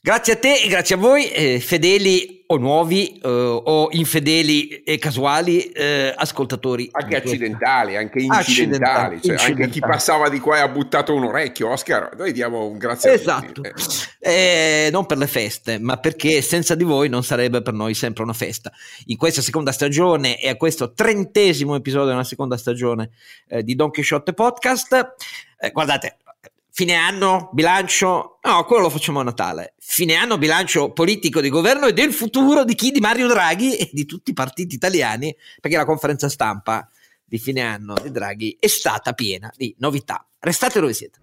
Grazie a te e grazie a voi, eh, fedeli o nuovi eh, o infedeli e casuali eh, ascoltatori. Anche accidentali, anche incidentali, accidentali, cioè incidentali. anche chi passava di qua e ha buttato un orecchio, Oscar, noi diamo un grazie esatto. a tutti. Esatto, eh, non per le feste, ma perché senza di voi non sarebbe per noi sempre una festa. In questa seconda stagione e a questo trentesimo episodio della seconda stagione eh, di Don Quixote Podcast, eh, guardate, fine anno, bilancio, no, quello lo facciamo a Natale. Fine anno, bilancio politico di governo e del futuro di chi? Di Mario Draghi e di tutti i partiti italiani, perché la conferenza stampa di fine anno di Draghi è stata piena di novità. Restate dove siete.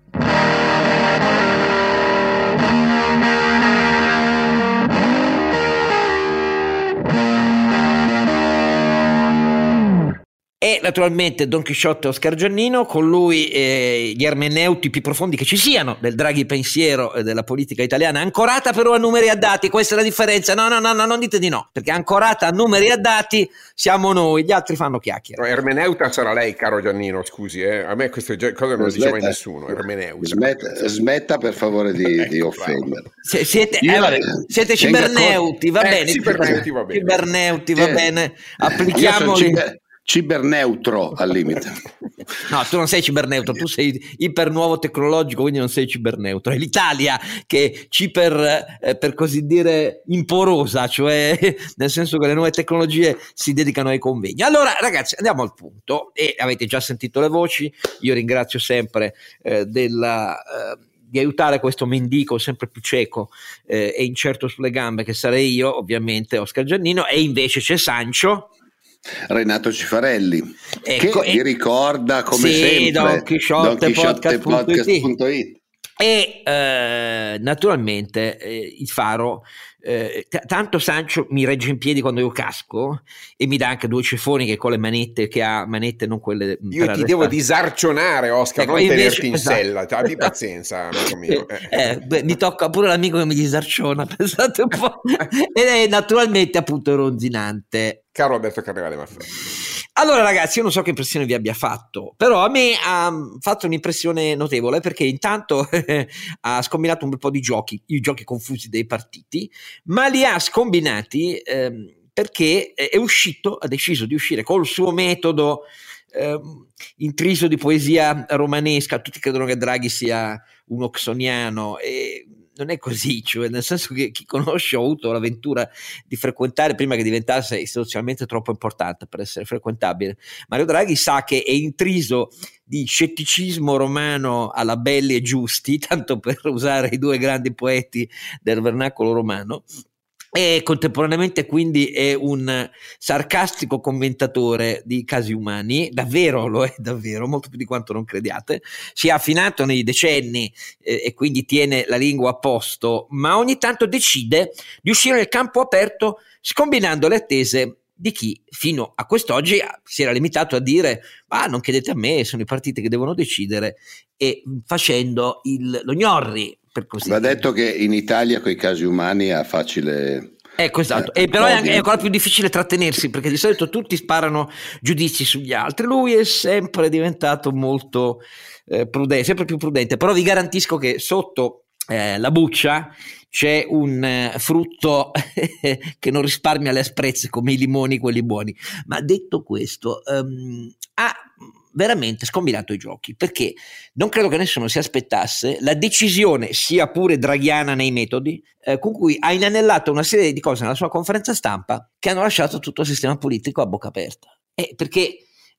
E naturalmente Don Chisciotte Oscar Giannino, con lui eh, gli ermeneuti più profondi che ci siano del Draghi pensiero e della politica italiana, ancorata però a numeri a dati, questa è la differenza, no no no, no non dite di no, perché ancorata a numeri a dati siamo noi, gli altri fanno chiacchiere. Ermeneuta sarà lei caro Giannino, scusi, eh? a me queste cose non le dice mai nessuno, ermeneuta. Smetta, smetta per favore di, ecco, di offendere. Se, siete, eh, vabbè, siete ciberneuti, va eh, bene. Ciberneuti va bene. Ciberneuti va bene, applichiamoli. Ciberneutro al limite. No, tu non sei ciberneutro, tu sei iper nuovo tecnologico, quindi non sei ciberneutro. È l'Italia che è ciber, eh, per così dire, imporosa, cioè nel senso che le nuove tecnologie si dedicano ai convegni. Allora, ragazzi, andiamo al punto. E avete già sentito le voci, io ringrazio sempre eh, della... Eh, di aiutare questo mendico sempre più cieco eh, e incerto sulle gambe che sarei io, ovviamente Oscar Giannino, e invece c'è Sancio. Renato Cifarelli ecco, che vi ricorda come sì, sempre Don Chisciotte, Podcast.it podcast e eh, naturalmente eh, il faro eh, t- tanto Sancho mi regge in piedi quando io casco e mi dà anche due ceffoni che con le manette che ha manette non quelle io ti devo disarcionare Oscar ecco, non invece, tenerti in esatto. sella cioè, abbi pazienza amico mio eh. eh, beh, mi tocca pure l'amico che mi disarciona pensate un po' ed è naturalmente appunto ronzinante caro Alberto Carnevale Maffei allora ragazzi, io non so che impressione vi abbia fatto, però a me ha fatto un'impressione notevole perché intanto ha scombinato un bel po' di giochi, i giochi confusi dei partiti, ma li ha scombinati ehm, perché è uscito, ha deciso di uscire col suo metodo ehm, intriso di poesia romanesca, tutti credono che Draghi sia un oxoniano e non è così, cioè nel senso che chi conosce, ho avuto l'avventura di frequentare prima che diventasse istituzionalmente troppo importante per essere frequentabile. Mario Draghi sa che è intriso di scetticismo romano alla belli e giusti, tanto per usare i due grandi poeti del vernacolo romano, e contemporaneamente quindi è un sarcastico commentatore di casi umani, davvero lo è davvero, molto più di quanto non crediate, si è affinato nei decenni eh, e quindi tiene la lingua a posto, ma ogni tanto decide di uscire nel campo aperto scombinando le attese di chi fino a quest'oggi si era limitato a dire ah non chiedete a me, sono i partiti che devono decidere e facendo il, lo gnorri per così Va detto che in Italia con i casi umani è facile Ecco, esatto. Eh, e però è, anche, è, ancora più difficile trattenersi perché di solito tutti sparano giudizi sugli altri. Lui è sempre diventato molto eh, prudente, sempre più prudente. Però vi garantisco che sotto eh, la buccia c'è un eh, frutto che non risparmia le asprezze come i limoni, quelli buoni. Ma detto questo, um, ha veramente scombinato i giochi perché non credo che nessuno si aspettasse la decisione, sia pure draghiana nei metodi, eh, con cui ha inanellato una serie di cose nella sua conferenza stampa che hanno lasciato tutto il sistema politico a bocca aperta. Eh, perché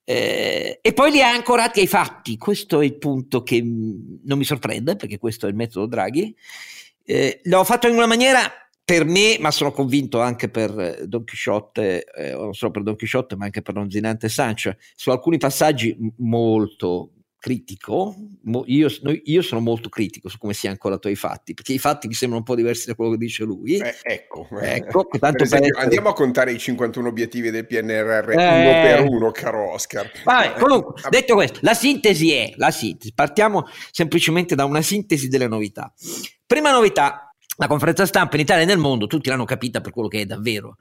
eh, e poi li ha ancorati ai fatti. Questo è il punto che non mi sorprende, perché questo è il metodo Draghi. Eh, l'ho fatto in una maniera per me, ma sono convinto anche per eh, Don Chisciotte, eh, non solo per Don Chisciotte, ma anche per Ronzinante Sancho, su alcuni passaggi molto critico. Io, io, sono molto critico su come si è ancorato ai fatti, perché i fatti mi sembrano un po' diversi da quello che dice lui. Eh, ecco, ecco esempio, per andiamo a contare i 51 obiettivi del PNRR eh, uno per uno, caro Oscar. Vabbè, eh, comunque, detto questo, la sintesi è la sintesi. Partiamo semplicemente da una sintesi delle novità. Prima novità, la conferenza stampa in Italia e nel mondo tutti l'hanno capita per quello che è davvero.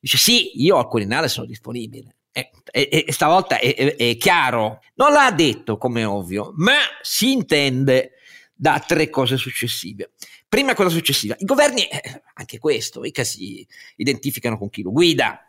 Dice sì, io al Quirinale sono disponibile. E, e, e stavolta è, è, è, chiaro, non l'ha detto come ovvio, ma si intende da tre cose successive. Prima cosa successiva, i governi, eh, anche questo, mica si identificano con chi lo guida.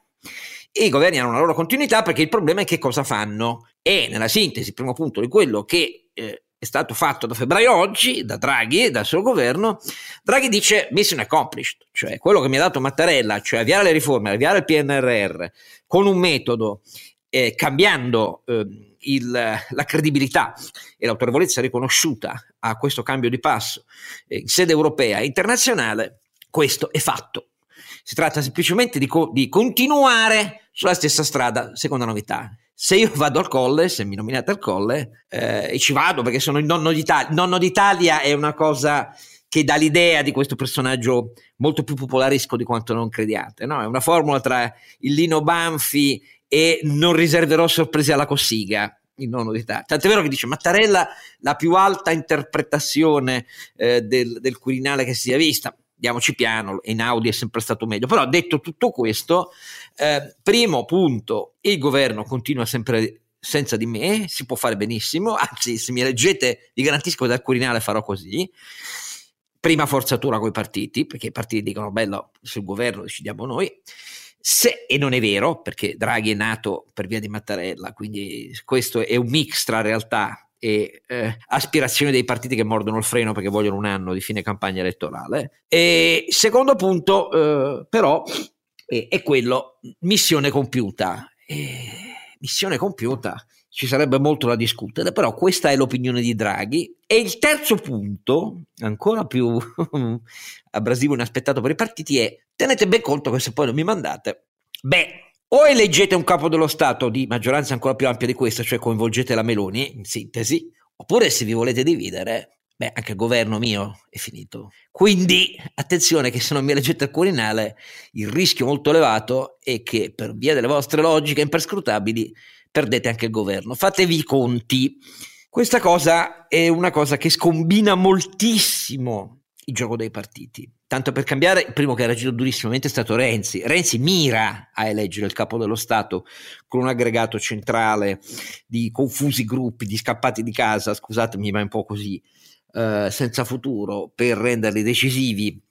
E i governi hanno una loro continuità perché il problema è che cosa fanno. E nella sintesi, primo punto di quello che eh, è stato fatto da febbraio oggi, da Draghi dal suo governo, Draghi dice mission accomplished, cioè quello che mi ha dato Mattarella, cioè avviare le riforme, avviare il PNRR con un metodo, eh, cambiando eh, il, la credibilità e l'autorevolezza riconosciuta a questo cambio di passo eh, in sede europea e internazionale, questo è fatto. Si tratta semplicemente di, co- di continuare sulla stessa strada, seconda novità se io vado al colle, se mi nominate al colle, eh, e ci vado perché sono il nonno d'Italia, nonno d'Italia è una cosa che dà l'idea di questo personaggio molto più popolaresco di quanto non crediate, no? È una formula tra il Lino Banfi e non riserverò sorprese alla Cossiga, il nonno d'Italia. Tant'è vero che dice Mattarella la più alta interpretazione eh, del, del Quirinale che si sia vista diamoci piano, in Audi è sempre stato meglio. Però detto tutto questo, eh, primo punto, il governo continua sempre senza di me, si può fare benissimo, anzi se mi leggete vi garantisco che dal Quirinale farò così. Prima forzatura con i partiti, perché i partiti dicono bello, sul governo decidiamo noi. Se, e non è vero, perché Draghi è nato per via di Mattarella, quindi questo è un mix tra realtà e eh, aspirazioni dei partiti che mordono il freno perché vogliono un anno di fine campagna elettorale. E secondo punto, eh, però, eh, è quello missione compiuta. missione compiuta. Ci sarebbe molto da discutere, però questa è l'opinione di Draghi. E il terzo punto, ancora più abrasivo e inaspettato per i partiti, è tenete ben conto che se poi non mi mandate, beh, o eleggete un capo dello Stato di maggioranza ancora più ampia di questa, cioè coinvolgete la Meloni, in sintesi, oppure se vi volete dividere, beh, anche il governo mio è finito. Quindi attenzione che se non mi eleggete al Quirinale, il rischio molto elevato è che per via delle vostre logiche imperscrutabili perdete anche il governo. Fatevi i conti. Questa cosa è una cosa che scombina moltissimo il gioco dei partiti. Tanto per cambiare, il primo che ha reagito durissimamente è stato Renzi. Renzi mira a eleggere il capo dello Stato con un aggregato centrale di confusi gruppi, di scappati di casa, scusatemi ma è un po' così, eh, senza futuro, per renderli decisivi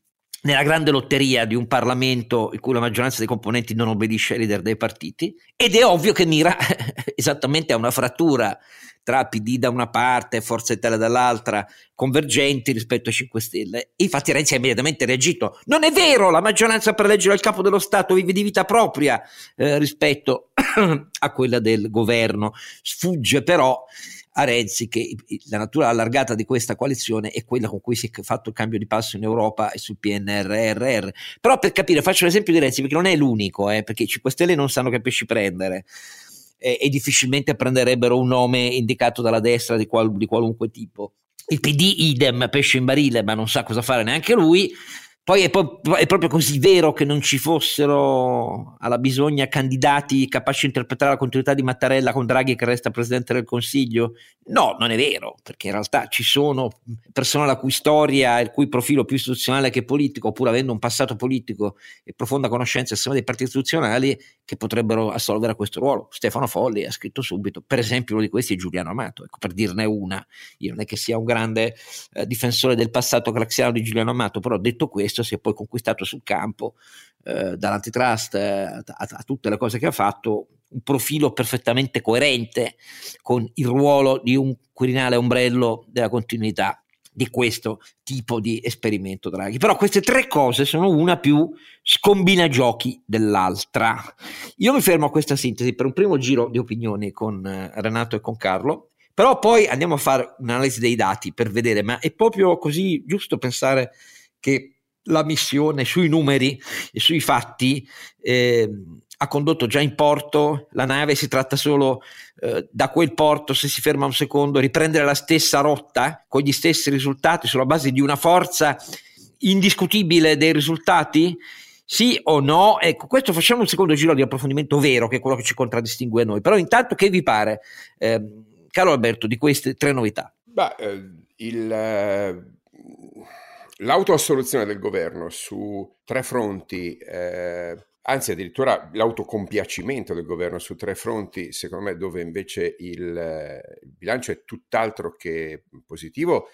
nella grande lotteria di un Parlamento in cui la maggioranza dei componenti non obbedisce ai leader dei partiti ed è ovvio che mira esattamente a una frattura tra PD da una parte e Forza Italia dall'altra, convergenti rispetto ai 5 Stelle. Infatti Renzi ha immediatamente reagito. Non è vero, la maggioranza per eleggere il capo dello Stato vive di vita propria eh, rispetto a quella del governo. Sfugge però a Renzi che la natura allargata di questa coalizione è quella con cui si è fatto il cambio di passo in Europa e sul PNRR. Però per capire, faccio l'esempio di Renzi perché non è l'unico, eh, perché i 5 Stelle non sanno che pesci prendere eh, e difficilmente prenderebbero un nome indicato dalla destra di, qual- di qualunque tipo. Il PD idem, pesce in barile, ma non sa cosa fare neanche lui. Poi è, po- è, proprio così vero che non ci fossero alla bisogna candidati capaci di interpretare la continuità di Mattarella con Draghi che resta Presidente del Consiglio? No, non è vero, perché in realtà ci sono persone la cui storia, il cui profilo più istituzionale che politico, oppure avendo un passato politico e profonda conoscenza sistema dei partiti istituzionali, che potrebbero assolvere questo ruolo. Stefano Folli ha scritto subito, per esempio uno di questi è Giuliano Amato, ecco, per dirne una. Io non è che sia un grande eh, difensore del passato claxiano di Giuliano Amato, però detto questo, questo si è poi conquistato sul campo eh, dall'antitrust eh, a, a, tutte le cose che ha fatto un profilo perfettamente coerente con il ruolo di un Quirinale ombrello della continuità di questo tipo di esperimento Draghi. Però queste tre cose sono una più scombinagiochi dell'altra. Io mi fermo a questa sintesi per un primo giro di opinioni con eh, Renato e con Carlo, però poi andiamo a fare un'analisi dei dati per vedere, ma è proprio così giusto pensare che la missione sui numeri e sui fatti eh, ha condotto già in porto la nave, si tratta solo eh, da quel porto, se si ferma un secondo, riprendere la stessa rotta con gli stessi risultati sulla base di una forza indiscutibile dei risultati? Sì o no? Ecco, questo facciamo un secondo giro di approfondimento vero, che è quello che ci contraddistingue noi. Però intanto che vi pare, eh, caro Alberto, di queste tre novità? Beh, eh, il eh, l'autoassoluzione del governo su tre fronti, eh, anzi addirittura l'autocompiacimento del governo su tre fronti, secondo me dove invece il, il bilancio è tutt'altro che positivo,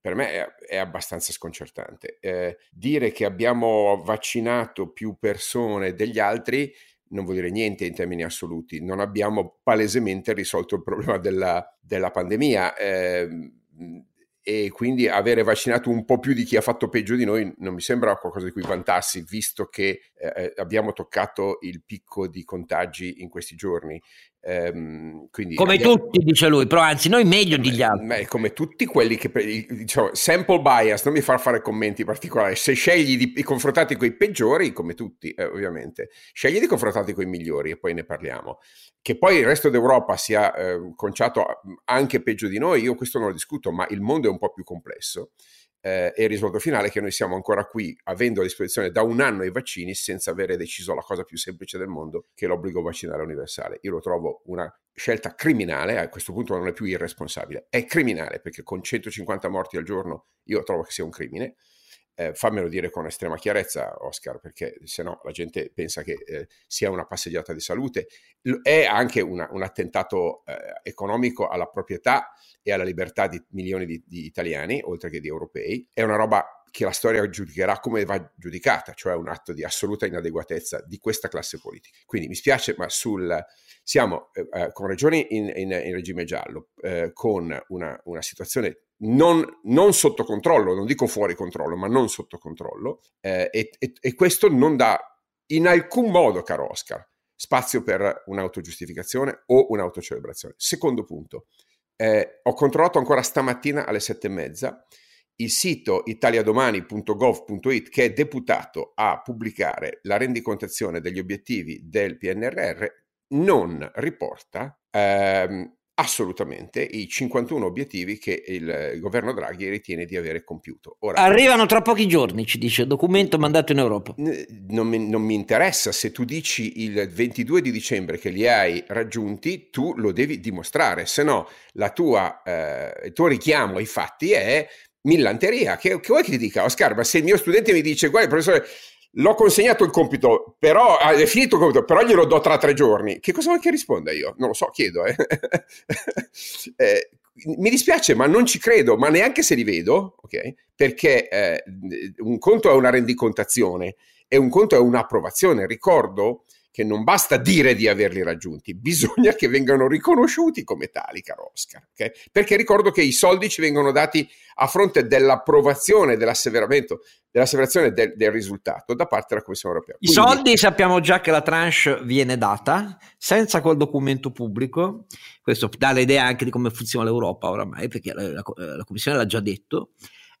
per me è, è abbastanza sconcertante. Eh, dire che abbiamo vaccinato più persone degli altri non vuol dire niente in termini assoluti, non abbiamo palesemente risolto il problema della, della pandemia. Eh, e quindi avere vaccinato un po' più di chi ha fatto peggio di noi non mi sembra qualcosa di cui vantarsi, visto che eh, eh abbiamo toccato il picco di contagi in questi giorni. Ehm, come abbiamo... tutti, dice lui, però anzi noi meglio degli altri. Beh, come tutti quelli che, diciamo, sample bias, non mi far fare commenti particolari, se scegli di, di confrontarti con i peggiori, come tutti eh, ovviamente, scegli di confrontarti con i migliori e poi ne parliamo. Che poi il resto d'Europa sia eh, conciato anche peggio di noi, io questo non lo discuto, ma il mondo è un po' più complesso eh, e il risultato finale è che noi siamo ancora qui avendo a disposizione da un anno i vaccini senza avere deciso la cosa più semplice del mondo che è l'obbligo vaccinale universale. Io lo trovo una scelta criminale, a questo punto non è più irresponsabile, è criminale perché con 150 morti al giorno io trovo che sia un crimine. Eh, fammelo dire con estrema chiarezza, Oscar, perché se no la gente pensa che eh, sia una passeggiata di salute. È anche una, un attentato eh, economico alla proprietà e alla libertà di milioni di, di italiani, oltre che di europei. È una roba che la storia giudicherà come va giudicata, cioè un atto di assoluta inadeguatezza di questa classe politica. Quindi mi spiace, ma sul, siamo eh, eh con regioni in, in, in regime giallo, eh, con una, una situazione non, non, sotto controllo, non dico fuori controllo, ma non sotto controllo, eh, e, e, e, questo non dà in alcun modo, caro Oscar, spazio per un'autogiustificazione o un'autocelebrazione. Secondo punto, eh, ho controllato ancora stamattina alle sette e mezza il sito italiadomani.gov.it che è deputato a pubblicare la rendicontazione degli obiettivi del PNRR non riporta ehm, assolutamente i 51 obiettivi che il governo Draghi ritiene di avere compiuto. Ora, Arrivano tra pochi giorni, ci dice il documento mandato in Europa. Non mi, non mi, interessa, se tu dici il 22 di dicembre che li hai raggiunti, tu lo devi dimostrare, se no la tua, eh, il tuo richiamo ai fatti è millanteria. Che, che vuoi che ti dica, Oscar? Ma se il mio studente mi dice, guarda professore, l'ho consegnato il compito, però ah, è finito il compito, però glielo do tra tre giorni. Che cosa vuoi che risponda io? Non lo so, chiedo. Eh. eh, mi dispiace, ma non ci credo, ma neanche se li vedo, ok? Perché eh, un conto è una rendicontazione e un conto è un'approvazione. Ricordo che non basta dire di averli raggiunti, bisogna che vengano riconosciuti come tali, caro Oscar. Okay? Perché ricordo che i soldi ci vengono dati a fronte dell'approvazione, dell'asseveramento, dell'asseverazione del, del risultato da parte della Commissione europea. I Quindi, soldi sappiamo già che la tranche viene data senza quel documento pubblico, questo dà l'idea anche di come funziona l'Europa oramai, perché la, la, la Commissione l'ha già detto.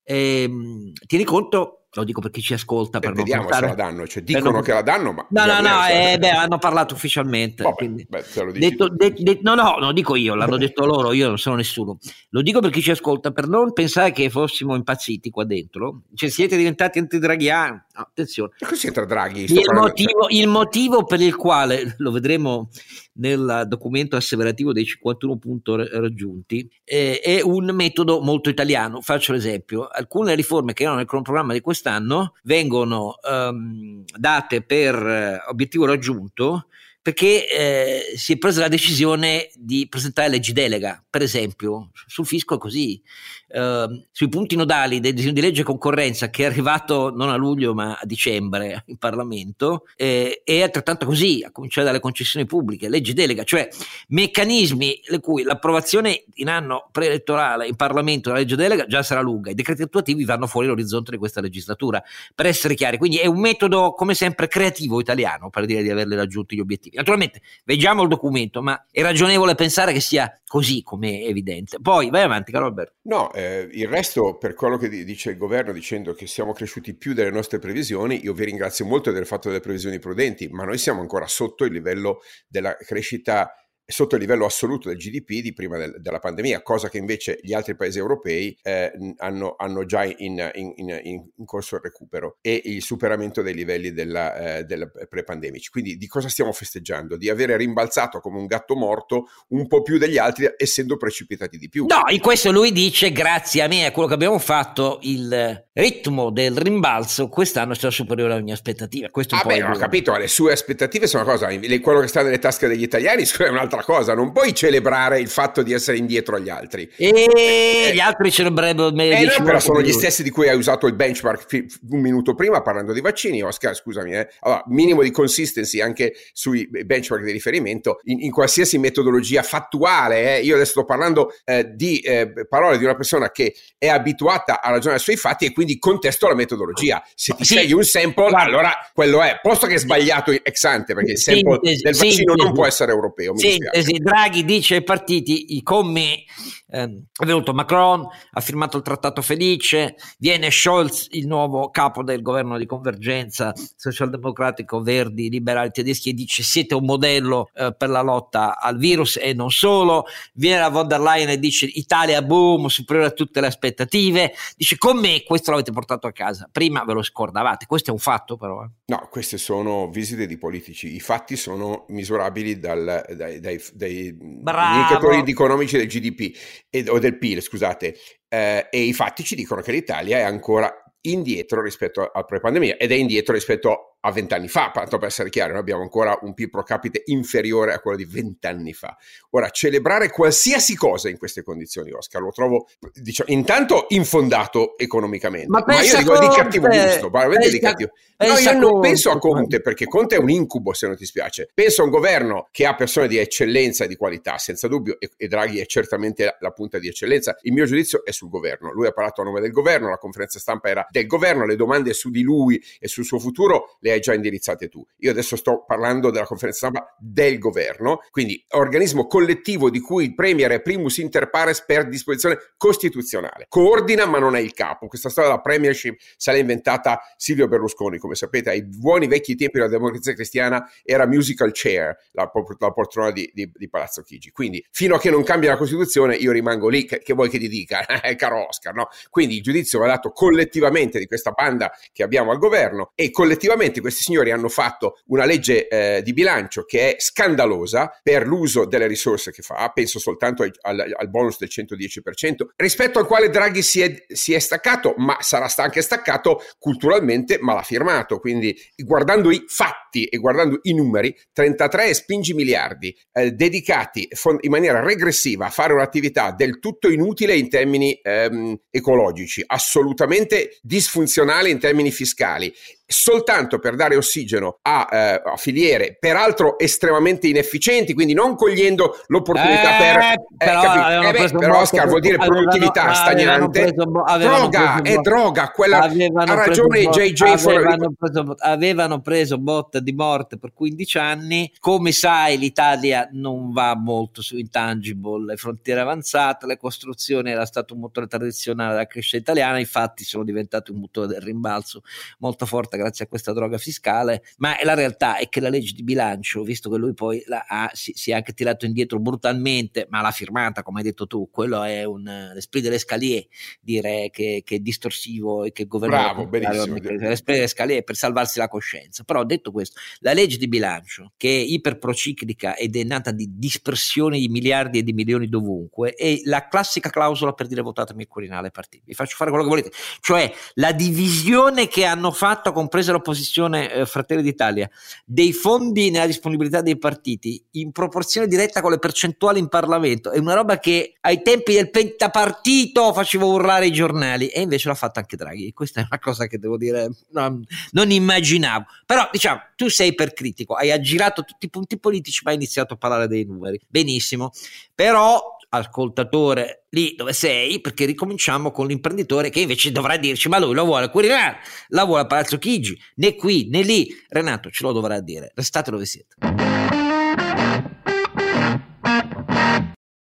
E, ehm, tieni conto lo dico per chi ci ascolta per eh, vediamo portare... se la danno cioè dicono non... che la danno ma no no no eh, beh, hanno parlato ufficialmente Vabbè, quindi... beh, detto, de, de, no no non dico io l'hanno detto loro io non sono nessuno. Lo dico per chi ci ascolta per non pensare che fossimo impazziti qua dentro. Cioè siete diventati antidraghiani. No, attenzione. E cosa c'entra Draghi? Il motivo, il motivo per il quale lo vedremo nel documento asseverativo dei 51 punti raggiunti eh, è un metodo molto italiano. Faccio l'esempio. Alcune riforme che erano nel cronoprogramma di quest'anno vengono um, date per uh, obiettivo raggiunto perché eh, si è presa la decisione di presentare leggi delega, per esempio, sul fisco è così, eh, sui punti nodali del disegno di legge concorrenza che è arrivato non a luglio ma a dicembre in Parlamento, eh, è altrettanto così, a cominciare dalle concessioni pubbliche, leggi delega, cioè meccanismi le cui l'approvazione in anno preelettorale in Parlamento della legge delega già sarà lunga, i decreti attuativi vanno fuori l'orizzonte di questa legislatura, per essere chiari, quindi è un metodo come sempre creativo italiano per dire di averli raggiunti gli obiettivi. Naturalmente, vediamo il documento, ma è ragionevole pensare che sia così come è evidente. Poi vai avanti, caro Alberto. No, eh, il resto, per quello che dice il governo dicendo che siamo cresciuti più delle nostre previsioni, io vi ringrazio molto del fatto delle previsioni prudenti, ma noi siamo ancora sotto il livello della crescita sotto il livello assoluto del GDP di prima del, della pandemia, cosa che invece gli altri paesi europei eh, hanno, hanno, già in, in, in, in, corso il recupero e il superamento dei livelli della, eh, della pre-pandemici. Quindi di cosa stiamo festeggiando? Di avere rimbalzato come un gatto morto un po' più degli altri essendo precipitati di più. No, in questo lui dice grazie a me a quello che abbiamo fatto il ritmo del rimbalzo quest'anno è stato superiore alle mie aspettative. Questo ah beh, ho capito, le sue aspettative sono una cosa, quello che sta nelle tasche degli italiani è un'altra un'altra cosa, non puoi celebrare il fatto di essere indietro agli altri. E eh, gli altri celebrerebbero eh, no, però sono gli stessi di cui hai usato il benchmark un minuto prima parlando di vaccini, Oscar, scusami, eh. allora, minimo di consistency anche sui benchmark di riferimento in, in qualsiasi metodologia fattuale, eh. io adesso sto parlando eh, di eh, parole di una persona che è abituata a ragionare sui fatti e quindi contesto la metodologia. Se ti sì. scegli un sample, Guarda. allora quello è, posto che è sbagliato ex ante, perché il sample sì, del vaccino sì, non può essere europeo. Mi sì, Draghi dice ai partiti, con me eh, è venuto Macron, ha firmato il trattato felice, viene Scholz, il nuovo capo del governo di convergenza socialdemocratico, verdi, liberali tedeschi, e dice siete un modello eh, per la lotta al virus e non solo, viene la von der Leyen e dice Italia boom, superiore a tutte le aspettative, dice con me questo l'avete portato a casa, prima ve lo scordavate, questo è un fatto però. Eh. No, queste sono visite di politici, i fatti sono misurabili dal, dai, dai, dai indicatori economici del GDP e, o del PIL, scusate, eh, e i fatti ci dicono che l'Italia è ancora indietro rispetto al pre-pandemia ed è indietro rispetto a vent'anni fa, tanto per essere chiaro, noi abbiamo ancora un PIL pro capite inferiore a quello di vent'anni fa. Ora, celebrare qualsiasi cosa in queste condizioni, Oscar, lo trovo, diciamo, intanto infondato economicamente, ma, ma io dico Conte, di cattivo gusto, veramente di cattivo. No, io non Conte, penso a Conte, perché Conte è un incubo, se non ti spiace. Penso a un governo che ha persone di eccellenza e di qualità, senza dubbio, e, e Draghi è certamente la, la punta di eccellenza. Il mio giudizio è sul governo. Lui ha parlato a nome del governo, la conferenza stampa era del governo, le domande su di lui e sul suo futuro le hai già indirizzate tu. Io adesso sto parlando della conferenza stampa del governo, quindi organismo collettivo di cui il Premier è primus inter pares per disposizione costituzionale. Coordina ma non è il capo. Questa storia della premiership se l'ha inventata Silvio Berlusconi, come sapete, ai buoni vecchi tempi della democrazia cristiana era musical chair, la, la poltrona di, di, di, Palazzo Chigi. Quindi fino a che non cambia la Costituzione io rimango lì, che, che vuoi che ti dica, caro Oscar, no? Quindi il giudizio va dato collettivamente di questa banda che abbiamo al governo e collettivamente questi signori hanno fatto una legge eh, di bilancio che è scandalosa per l'uso delle risorse che fa, penso soltanto al, al, al bonus del 110%, rispetto al quale Draghi si è, si è staccato, ma sarà anche staccato culturalmente, ma l'ha firmato, quindi guardando i fatti e guardando i numeri, 33 spingi miliardi eh, dedicati in maniera regressiva a fare un'attività del tutto inutile in termini ehm, ecologici, assolutamente disfunzionale in termini fiscali soltanto per dare ossigeno a, eh, a, filiere peraltro estremamente inefficienti, quindi non cogliendo l'opportunità eh, per... Eh, però, eh, beh, però Oscar vuol dire produttività avevano, stagnante. Avevano preso, droga, è droga, quella ha ragione preso, JJ. Avevano, preso, avevano preso botta di morte per 15 anni, come sai l'Italia non va molto su intangible, le frontiere avanzate, le costruzioni era stato un motore tradizionale della crescita italiana, infatti sono diventati un motore del rimbalzo molto forte grazie a questa droga fiscale, ma la realtà è che la legge di bilancio, visto che lui poi ha, si, si, è anche tirato indietro brutalmente, ma l'ha firmata, come hai detto tu, quello è un l'esprit dell'escalier, dire che, che, è distorsivo e che il governo... Bravo, benissimo. L'esprit dell'escalier per salvarsi la coscienza. Però detto questo, la legge di bilancio, che è iperprociclica ed è nata di dispersione di miliardi e di milioni dovunque, è la classica clausola per dire votatemi il Quirinale partiti. Vi faccio fare quello che volete. Cioè la divisione che hanno fatto con compresa l'opposizione eh, Fratelli d'Italia, dei fondi nella disponibilità dei partiti in proporzione diretta con le percentuali in Parlamento, è una roba che ai tempi del pentapartito faceva urlare i giornali e invece l'ha fatta anche Draghi. Questa è una cosa che devo dire, no, non immaginavo. Però diciamo, tu sei ipercritico, hai aggirato tutti i punti politici ma hai iniziato a parlare dei numeri. Benissimo. Però ascoltatore lì dove sei perché ricominciamo con l'imprenditore che invece dovrà dirci ma lui lo vuole a Quirinale, la vuole a Palazzo Chigi, né qui né lì. Renato ce lo dovrà dire, restate dove siete.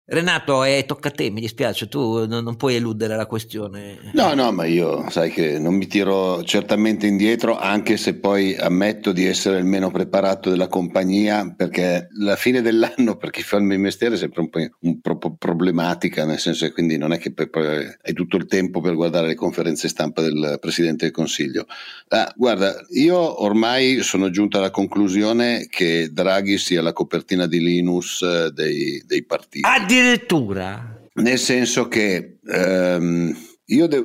Renato, eh, tocca a te, mi dispiace, tu non, non, puoi eludere la questione. No, no, ma io sai che non mi tiro certamente indietro, anche se poi ammetto di essere il meno preparato della compagnia, perché la fine dell'anno per chi fa il mio mestiere è sempre un po', un po problematica, nel senso che quindi non è che poi, poi hai tutto il tempo per guardare le conferenze stampa del Presidente del Consiglio. Ah, guarda, io ormai sono giunto alla conclusione che Draghi sia la copertina di Linus eh, dei, dei partiti. Addio Addirittura? Nel senso che ehm, io de-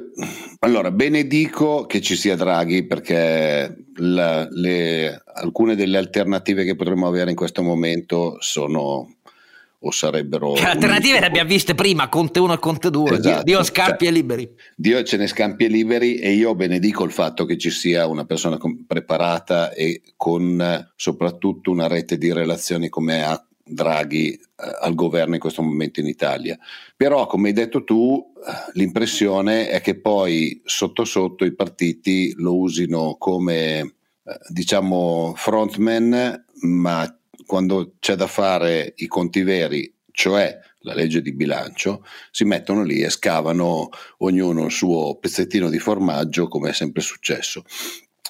allora benedico che ci sia Draghi perché la, le, alcune delle alternative che potremmo avere in questo momento sono o sarebbero... Cioè, alternative le abbiamo viste prima, Conte 1 e Conte 2, esatto. Dio scampi e liberi. Dio ce ne scampi e liberi e io benedico il fatto che ci sia una persona preparata e con soprattutto una rete di relazioni come ha Draghi eh, al governo in questo momento in Italia. Però, come hai detto tu, l'impressione è che poi sotto sotto i partiti lo usino come, eh, diciamo, frontman, ma quando c'è da fare i conti veri, cioè la legge di bilancio, si mettono lì e scavano ognuno il suo pezzettino di formaggio, come è sempre successo.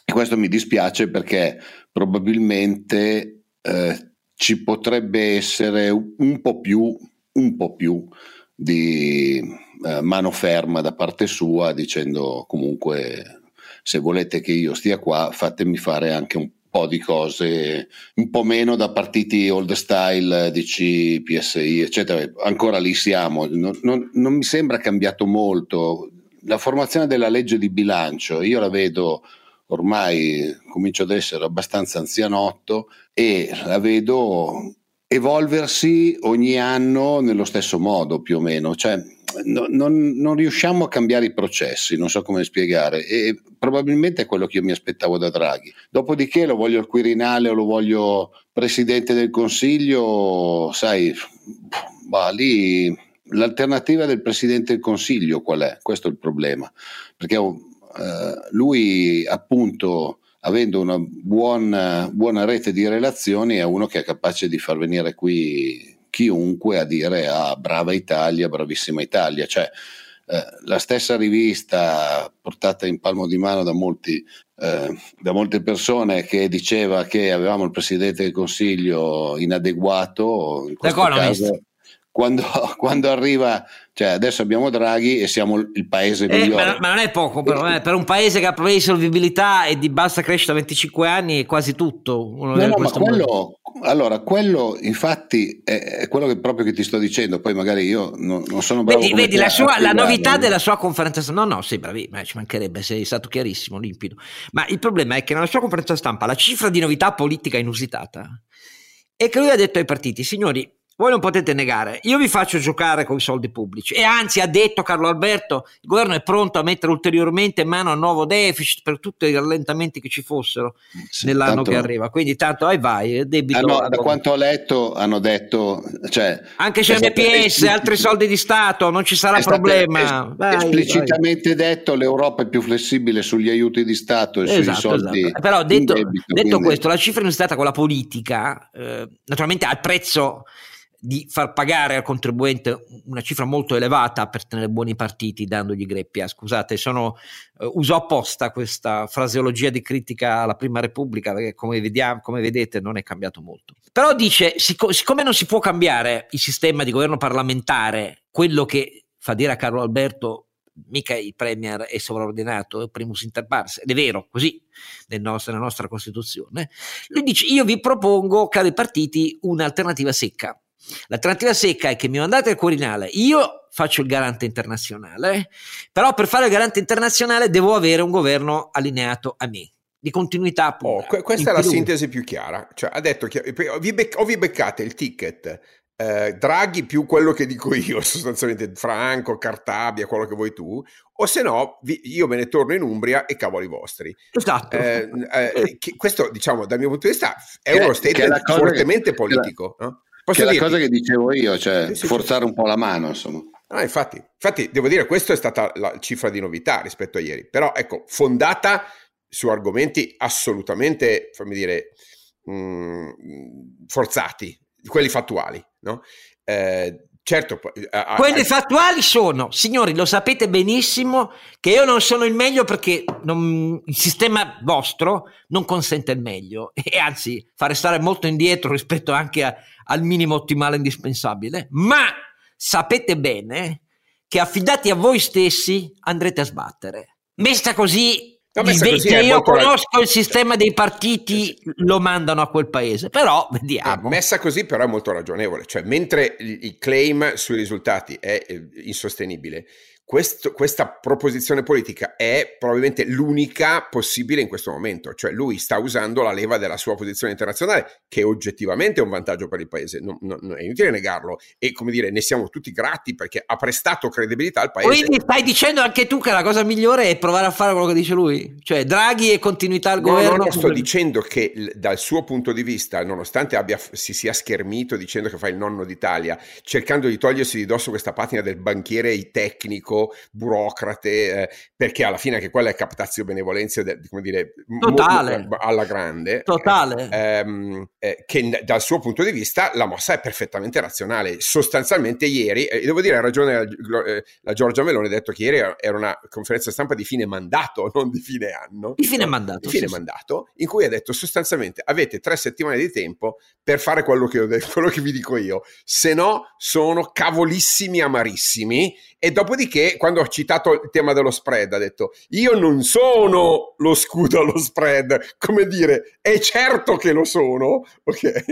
E questo mi dispiace perché probabilmente eh, ci potrebbe essere un po' più, un po' più di eh, mano ferma da parte sua dicendo comunque se volete che io stia qua fatemi fare anche un po' di cose un po' meno da partiti old style DC, PSI eccetera. Ancora lì siamo. Non, non, non mi sembra cambiato molto. La formazione della legge di bilancio io la vedo ormai comincio ad essere abbastanza anzianotto e la vedo evolversi ogni anno nello stesso modo più o meno, cioè no, non, non, riusciamo a cambiare i processi, non so come spiegare e probabilmente è quello che io mi aspettavo da Draghi. Dopodiché lo voglio il Quirinale o lo voglio Presidente del Consiglio, sai, bah, lì l'alternativa del Presidente del Consiglio qual è? Questo è il problema, perché eh, lui appunto avendo una buona, buona, rete di relazioni è uno che è capace di far venire qui chiunque a dire ah brava Italia, bravissima Italia, cioè eh, la stessa rivista portata in palmo di mano da, molti, eh, da molte persone che diceva che avevamo il Presidente del Consiglio inadeguato, in questo caso quando, quando, arriva, cioè adesso abbiamo Draghi e siamo il paese eh, migliore. Ma, ma, non è poco, però, eh, per un paese che ha problemi di solvibilità e di bassa crescita a 25 anni è quasi tutto. No, no, ma quello, allora, quello infatti è, è, quello che proprio che ti sto dicendo, poi magari io non, non sono bravo. Vedi, vedi la, sua, la, novità della sua conferenza stampa, no no, sì, bravi, ma ci mancherebbe, sei stato chiarissimo, limpido. Ma il problema è che nella sua conferenza stampa la cifra di novità politica inusitata è che lui ha detto ai partiti, signori, voi non potete negare, io vi faccio giocare con i soldi pubblici e anzi ha detto Carlo Alberto, il governo è pronto a mettere ulteriormente mano al nuovo deficit per tutti i rallentamenti che ci fossero sì, nell'anno tanto, che arriva, quindi tanto vai vai, debito. Ah no, da quanto ho letto hanno detto, cioè, anche se MPS, altri soldi di Stato, non ci sarà problema. Es- vai, esplicitamente vai. detto l'Europa è più flessibile sugli aiuti di Stato e esatto, sui soldi. Esatto. Però detto, debito, detto quindi... questo, la cifra è stata con la politica, eh, naturalmente al prezzo di far pagare al contribuente una cifra molto elevata per tenere buoni partiti dandogli greppia. Scusate, sono, uh, uso apposta questa fraseologia di critica alla Prima Repubblica perché come, vediamo, come vedete non è cambiato molto. Però dice, sic- siccome non si può cambiare il sistema di governo parlamentare, quello che fa dire a Carlo Alberto mica il premier è sovraordinato, è primus inter pares, ed è vero, così nel nostro, nella nostra Costituzione, lui dice io vi propongo, cari partiti, un'alternativa secca. L'alternativa secca è che mi mandate al Quirinale, io faccio il garante internazionale, però per fare il garante internazionale devo avere un governo allineato a me di continuità. Oh, questa è la sintesi più chiara. Cioè, ha detto che vi bec- o vi beccate il ticket eh, Draghi più quello che dico io, sostanzialmente Franco, Cartabia, quello che vuoi tu, o se no vi, io me ne torno in Umbria e cavoli vostri. Esatto. Eh, eh, questo, diciamo, dal mio punto di vista è uno statement fortemente che, politico. Che la, no? Posso che è la cosa che dicevo io, cioè sì, sì, forzare sì. un po' la mano, insomma. Ah, infatti, infatti, devo dire, questa è stata la cifra di novità rispetto a ieri, però ecco, fondata su argomenti assolutamente, fammi dire, mh, mm, forzati, quelli fattuali, no? Eh, Certo, a, a, quelli fattuali sono, signori, lo sapete benissimo che io non sono il meglio perché non, il sistema vostro non consente il meglio e anzi fa restare molto indietro rispetto anche a, al minimo ottimale indispensabile, ma sapete bene che affidati a voi stessi andrete a sbattere. Messa così che io conosco la... il sistema dei partiti, lo mandano a quel paese, però vediamo. Eh, messa così però è molto ragionevole, cioè mentre il claim sui risultati è insostenibile, questo, questa proposizione politica è probabilmente l'unica possibile in questo momento, cioè lui sta usando la leva della sua posizione internazionale, che oggettivamente è un vantaggio per il paese, non, non, non è inutile negarlo e come dire ne siamo tutti grati perché ha prestato credibilità al paese. Quindi stai dicendo anche tu che la cosa migliore è provare a fare quello che dice lui, cioè Draghi e continuità al no, governo. No, no, sto dicendo che dal suo punto di vista, nonostante abbia, si sia schermito dicendo che fa il nonno d'Italia, cercando di togliersi di dosso questa patina del banchiere tecnico, burocrate, eh, perché alla fine anche quella è captazio benevolenza, de, come dire, Totale. Mo, alla grande. Totale. Ehm, eh, che dal suo punto di vista la mossa è perfettamente razionale. Sostanzialmente ieri, eh, devo dire, ha ragione la, eh, la Giorgia Meloni, ha detto che ieri era una conferenza stampa di fine mandato, non di fine anno. Di fine mandato. Di fine sì, mandato, in cui ha detto sostanzialmente avete tre settimane di tempo per fare quello che, detto, quello che vi dico io, se no sono cavolissimi amarissimi e dopodiché quando ho citato il tema dello spread ha detto io non sono lo scudo allo spread, come dire è certo che lo sono, ok?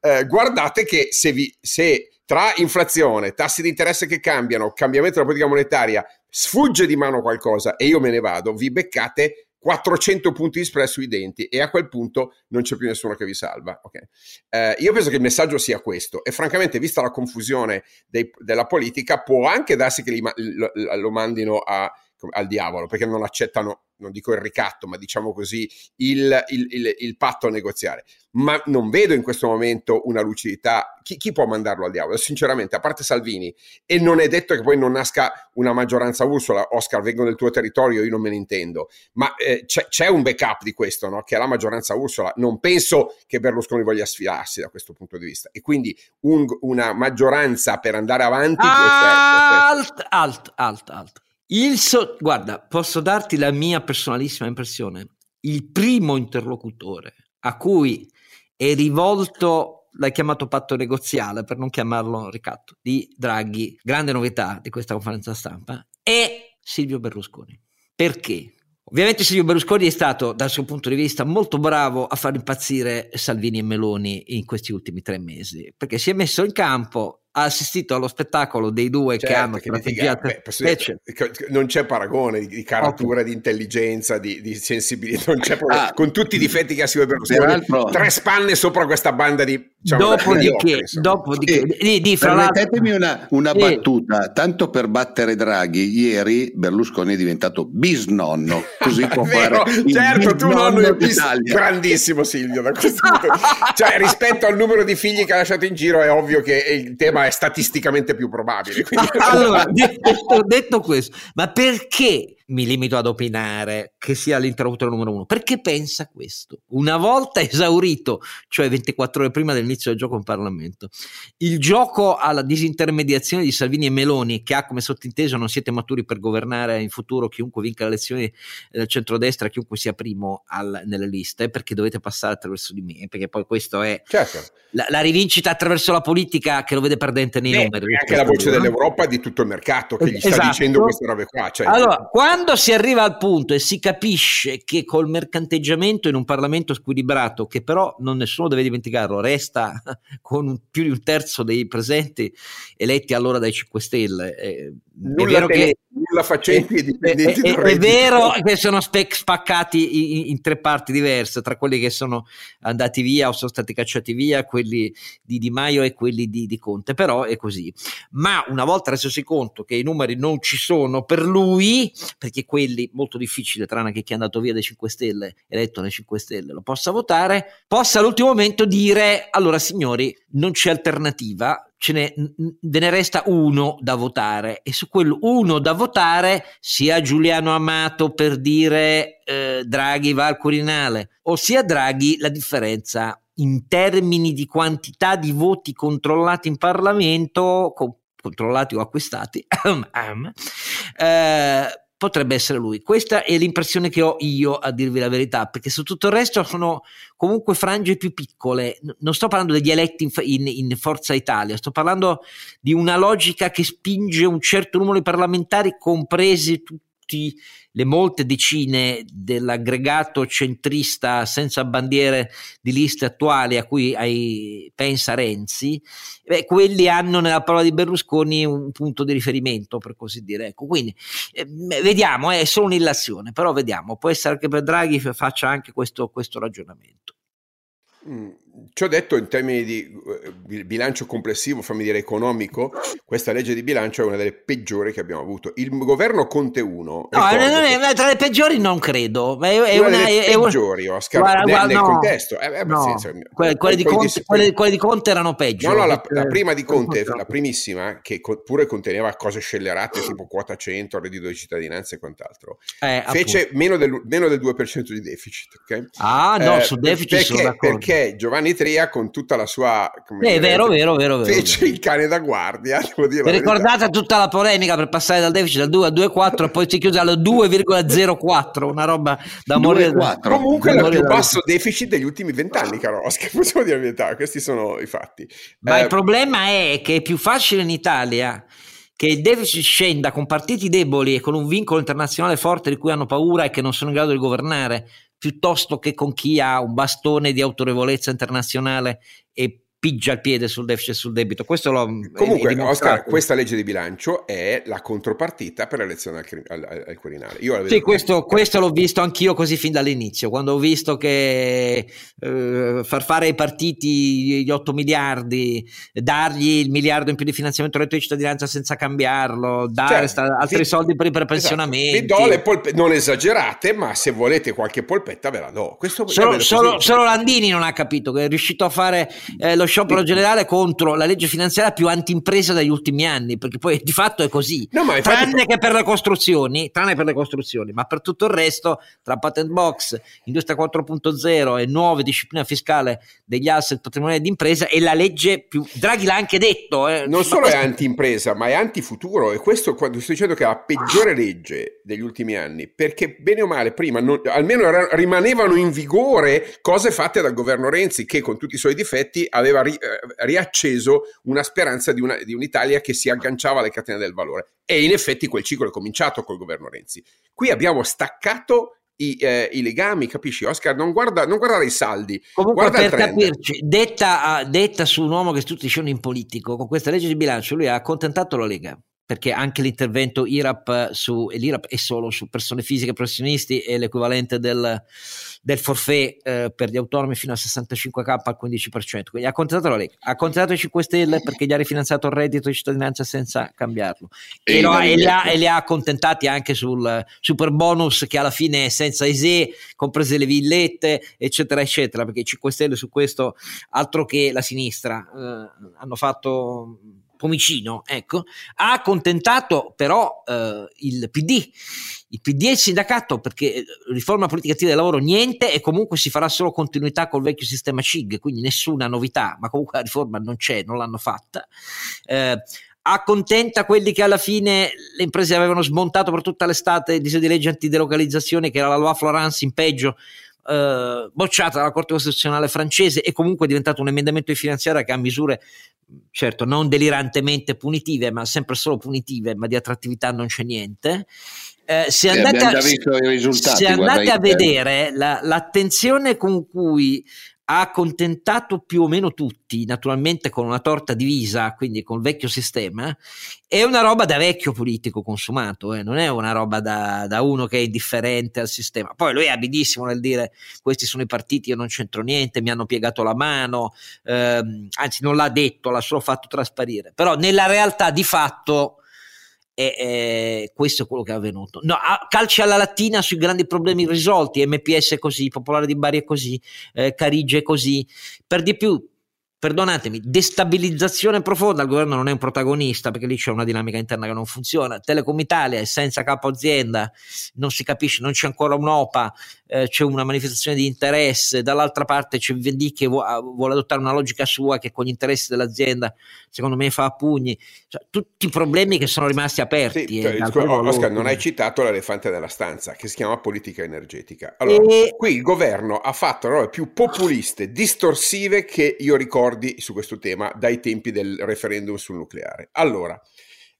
Eh, guardate che se, vi, se tra inflazione, tassi di interesse che cambiano, cambiamento della politica monetaria, sfugge di mano qualcosa e io me ne vado, vi beccate 400 punti di spread sui denti e a quel punto non c'è più nessuno che vi salva. Okay. Eh, io penso che il messaggio sia questo e francamente vista la confusione dei, della politica può anche darsi che li, lo, lo mandino a, al diavolo perché non accettano non dico il ricatto, ma diciamo così, il, il, il, il, patto a negoziare. Ma non vedo in questo momento una lucidità. Chi, chi, può mandarlo al diavolo? Sinceramente, a parte Salvini, e non è detto che poi non nasca una maggioranza Ursula, Oscar, vengo nel tuo territorio, io non me ne intendo, ma eh, c'è, c'è, un backup di questo, no? che è la maggioranza Ursula. Non penso che Berlusconi voglia sfidarsi da questo punto di vista. E quindi un, una maggioranza per andare avanti... Alt, alt, alt, alt. Il so- guarda, posso darti la mia personalissima impressione. Il primo interlocutore a cui è rivolto, l'hai chiamato patto negoziale per non chiamarlo ricatto, di Draghi, grande novità di questa conferenza stampa, è Silvio Berlusconi. Perché? Ovviamente Silvio Berlusconi è stato, dal suo punto di vista, molto bravo a far impazzire Salvini e Meloni in questi ultimi tre mesi, perché si è messo in campo ha assistito allo spettacolo dei due certo, che hanno strategia beh, dire, non c'è paragone di, caratura, okay. di intelligenza, di, di sensibilità, ah, con tutti i difetti che ha Silvio Berlusconi, tre spanne sopra questa banda di diciamo, dopodiché, dopodiché di, di, permettetemi una, una battuta, tanto per battere Draghi, ieri Berlusconi è diventato bisnonno, così può fare certo, tu nonno è bis, grandissimo Silvio da questo punto. Cioè rispetto al numero di figli che ha lasciato in giro è ovvio che il tema è statisticamente più probabile. allora, detto, detto questo, ma perché mi limito ad opinare che sia l'interlocutore numero uno, perché pensa questo. Una volta esaurito, cioè 24 ore prima dell'inizio del gioco in Parlamento, il gioco alla disintermediazione di Salvini e Meloni, che ha come sottinteso non siete maturi per governare in futuro chiunque vinca le elezioni del centrodestra, chiunque sia primo al, nelle liste, perché dovete passare attraverso di me, perché poi questo è certo. la, la, rivincita attraverso la politica che lo vede perdente nei Beh, numeri. E anche la voce dell'Europa e di tutto il mercato che gli esatto. sta dicendo queste robe qua. Cioè, allora, quando quando si arriva al punto e si capisce che col mercanteggiamento in un Parlamento squilibrato, che però non nessuno deve dimenticarlo, resta con un, più di un terzo dei presenti eletti allora dai 5 Stelle, eh, è vero che, nulla facenti e dipendenti è, è, è vero che sono spec spaccati in, in, tre parti diverse tra quelli che sono andati via o sono stati cacciati via quelli di Di Maio e quelli di, di Conte però è così. Ma una volta resosi conto che i numeri non ci sono per lui perché quelli molto difficile tranne che chi è andato via dai 5 Stelle eletto nei 5 Stelle lo possa votare possa all'ultimo momento dire allora signori non c'è alternativa ce ne, ne resta uno da votare. E su quello uno da votare sia Giuliano Amato per dire eh, Draghi va al Quirinale o sia Draghi la differenza in termini di quantità di voti controllati in Parlamento co- controllati o acquistati eh, potrebbe essere lui. Questa è l'impressione che ho io, a dirvi la verità, perché su tutto il resto sono comunque frange più piccole. Non sto parlando degli eletti in, in, in Forza Italia, sto parlando di una logica che spinge un certo numero di parlamentari, compresi tutti tutti le molte decine dell'aggregato centrista senza bandiere di liste attuali a cui ai, pensa Renzi, beh, quelli hanno nella parola di Berlusconi un punto di riferimento, per così dire. Ecco, quindi eh, vediamo, è solo un'illazione, però vediamo, può essere che per Draghi faccia anche questo, questo ragionamento. Mm, ci ho detto in termini di eh, bilancio complessivo, fammi dire economico, questa legge di bilancio è una delle peggiori che abbiamo avuto. Il governo Conte 1... No, è, tra le peggiori non credo. È, è una, una delle peggiori, Oscar, guarda, guarda, nel, no, contesto. Eh, eh, no, senso, quelle, quelle, di Conte, quelle, quelle, di Conte, erano peggio. No, no, la, la prima di Conte, la primissima, che pure conteneva cose scellerate tipo quota 100, reddito di cittadinanza e quant'altro, eh, fece meno del, meno del, 2% di deficit. Okay? Ah, no, eh, su deficit perché, perché Giovanni Tria con tutta la sua... È vero, vero, vero, vero. Fece vero. il cane da guardia. Devo ricordate tutta la polemica per passare dal deficit dal 2 a 2,4 e poi si chiude allo 2,04, una roba da morire. Comunque è il più basso deficit degli ultimi vent'anni, caro Oscar, possiamo dire la verità, questi sono i fatti. Ma eh, il problema è che è più facile in Italia che il deficit scenda con partiti deboli e con un vincolo internazionale forte di cui hanno paura e che non sono in grado di governare, piuttosto che con chi ha un bastone di autorevolezza internazionale e piggia il piede sul deficit e sul debito. Questo lo Comunque, Oscar, questa legge di bilancio è la contropartita per l'elezione al, al, al Quirinale. Io sì, questo, questo, l'ho visto anch'io così fin dall'inizio, quando ho visto che eh, far fare ai partiti gli 8 miliardi, dargli il miliardo in più di finanziamento reddito di cittadinanza senza cambiarlo, dare cioè, altri vi, soldi per i prepensionamenti. Esatto. Vi do le polpe- non esagerate, ma se volete qualche polpetta ve la do. Questo solo, solo, solo, Landini non ha capito che è riuscito a fare eh, lo sciopero generale contro la legge finanziaria più antimpresa degli ultimi anni, perché poi di fatto è così. No, tranne fatto... che per le costruzioni, tranne per le costruzioni, ma per tutto il resto, tra patent box, industria 4.0 e nuove discipline fiscale degli asset patrimoniali di impresa, è la legge più Draghi l'ha anche detto, eh. Non solo è anti-impresa, ma è anti-futuro e questo quando sto dicendo che è la peggiore legge degli ultimi anni, perché bene o male prima non, almeno rimanevano in vigore cose fatte dal governo Renzi che con tutti i suoi difetti aveva ri, eh, riacceso una speranza di, una, di un'Italia che si agganciava alle catene del valore. E in effetti quel ciclo è cominciato col governo Renzi. Qui abbiamo staccato i, eh, i, legami, capisci Oscar? Non, guarda, non guardare i saldi. Comunque per capirci, detta, detta, su un uomo che tutti dicevano in politico, con questa legge di bilancio lui ha accontentato la Lega perché anche l'intervento IRAP su, e l'IRAP è solo su persone fisiche professionisti è l'equivalente del, del forfait eh, per gli autonomi fino a 65k al 15%. Quindi ha contrattato la Lega, ha contrattato i 5 Stelle perché gli ha rifinanziato il reddito di cittadinanza senza cambiarlo e, e, lo, e, li, ha, e li, ha, accontentati anche sul super bonus che alla fine è senza ISE, comprese le villette, eccetera, eccetera, perché i 5 Stelle su questo, altro che la sinistra, eh, hanno fatto Pomicino, ecco, ha accontentato però eh, il PD. Il PD e il sindacato perché eh, riforma politica attiva del lavoro niente e comunque si farà solo continuità col vecchio sistema CIG, quindi nessuna novità, ma comunque la riforma non c'è, non l'hanno fatta. Eh, accontenta quelli che alla fine le imprese avevano smontato per tutta l'estate il disegno di legge antidelocalizzazione che era la loi Florence in peggio eh, bocciata dalla Corte Costituzionale francese e comunque è diventato un emendamento di finanziaria che ha misure certo non delirantemente punitive, ma sempre solo punitive, ma di attrattività non c'è niente. Eh, se andate, a, se andate a vedere la, l'attenzione con cui ha accontentato più o meno tutti, naturalmente con una torta divisa, quindi col vecchio sistema, è una roba da vecchio politico consumato, eh? non è una roba da, da, uno che è indifferente al sistema. Poi lui è abilissimo nel dire questi sono i partiti, io non c'entro niente, mi hanno piegato la mano, ehm, anzi non l'ha detto, l'ha solo fatto trasparire, però nella realtà di fatto e, e, questo è quello che è avvenuto. No, calci alla lattina sui grandi problemi risolti, MPS è così, Popolare di Bari è così, eh, Carige è così. Per di più, perdonatemi, destabilizzazione profonda, il governo non è un protagonista perché lì c'è una dinamica interna che non funziona, Telecom Italia è senza capo azienda, non si capisce, non c'è ancora un'OPA, eh, c'è una manifestazione di interesse, dall'altra parte c'è Vivendi che vu- vuole adottare una logica sua che con gli interessi dell'azienda secondo me fa a pugni, cioè, tutti i problemi che sono rimasti aperti. Sì, eh, cioè, Oscar, non hai citato l'elefante nella stanza che si chiama politica energetica. Allora, e... qui il governo ha fatto robe più populiste, distorsive che io ricordo ricordi su questo tema dai tempi del referendum sul nucleare. Allora,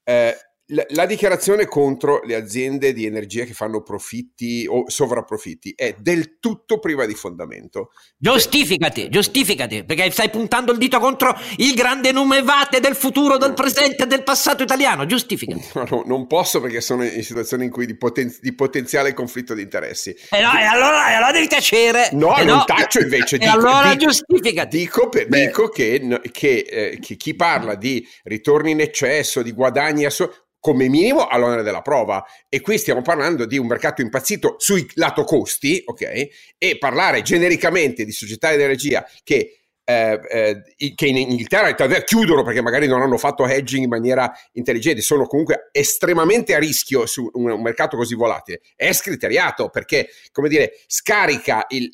eh, la, la, dichiarazione contro le aziende di energia che fanno profitti o sovrapprofitti è del tutto priva di fondamento. Giustificati, giustificati, perché stai puntando il dito contro il grande numevate del futuro, del presente e del passato italiano. Giustificati. No, no, non posso perché sono in situazioni in cui di, poten- di potenziale conflitto di interessi. Eh no, e allora, e allora devi tacere. No, eh non no. taccio invece. E dico, allora dico, giustificati. Dico, per, dico che, che, eh, che, chi parla di ritorni in eccesso, di guadagni assoluti, come minimo all'onere della prova. E qui stiamo parlando di un mercato impazzito sul lato costi, ok? E parlare genericamente di società di energia che eh, eh, che in Inghilterra chiudono perché magari non hanno fatto hedging in maniera intelligente, sono comunque estremamente a rischio su un, un mercato così volatile, è scriteriato perché, come dire, scarica il,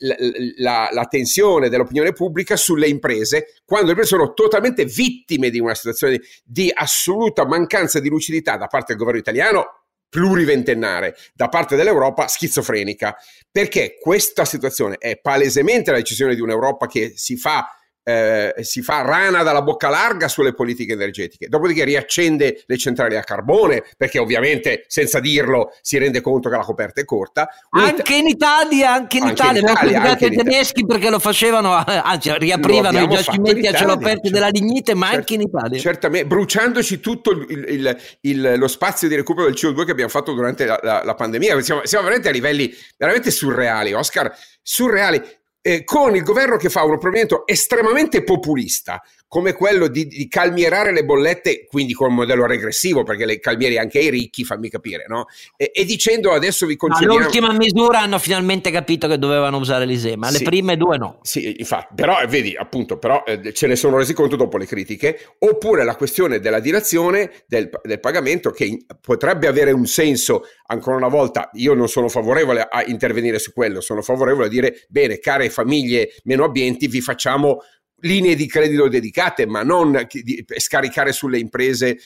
la, la, tensione dell'opinione pubblica sulle imprese quando le imprese sono totalmente vittime di una situazione di, assoluta mancanza di lucidità da parte del governo italiano pluriventennale da parte dell'Europa schizofrenica, perché questa situazione è palesemente la decisione di un'Europa che si fa eh, si fa rana dalla bocca larga sulle politiche energetiche, dopodiché riaccende le centrali a carbone, perché ovviamente senza dirlo si rende conto che la coperta è corta. Anche in Italia, anche in anche Italia, in Italia, anche i tedeschi perché lo facevano, anzi riaprivano i giacimenti a cielo aperto cioè, della lignite, ma cert- anche in Italia. Certamente, bruciandoci tutto il, il, il, lo spazio di recupero del CO2 che abbiamo fatto durante la, la, la pandemia, siamo, siamo veramente a livelli veramente surreali, Oscar, surreali eh, con il governo che fa un provvedimento estremamente populista, come quello di, di, calmierare le bollette, quindi con un modello regressivo, perché le calmieri anche ai ricchi, fammi capire, no? E, e dicendo adesso vi concediamo... All'ultima misura hanno finalmente capito che dovevano usare l'ISE, ma sì, le prime due no. Sì, infatti, però vedi, appunto, però eh, ce ne sono resi conto dopo le critiche, oppure la questione della dilazione del, del pagamento che potrebbe avere un senso, ancora una volta, io non sono favorevole a intervenire su quello, sono favorevole a dire, bene, care famiglie meno abbienti, vi facciamo linee di credito dedicate, ma non scaricare sulle imprese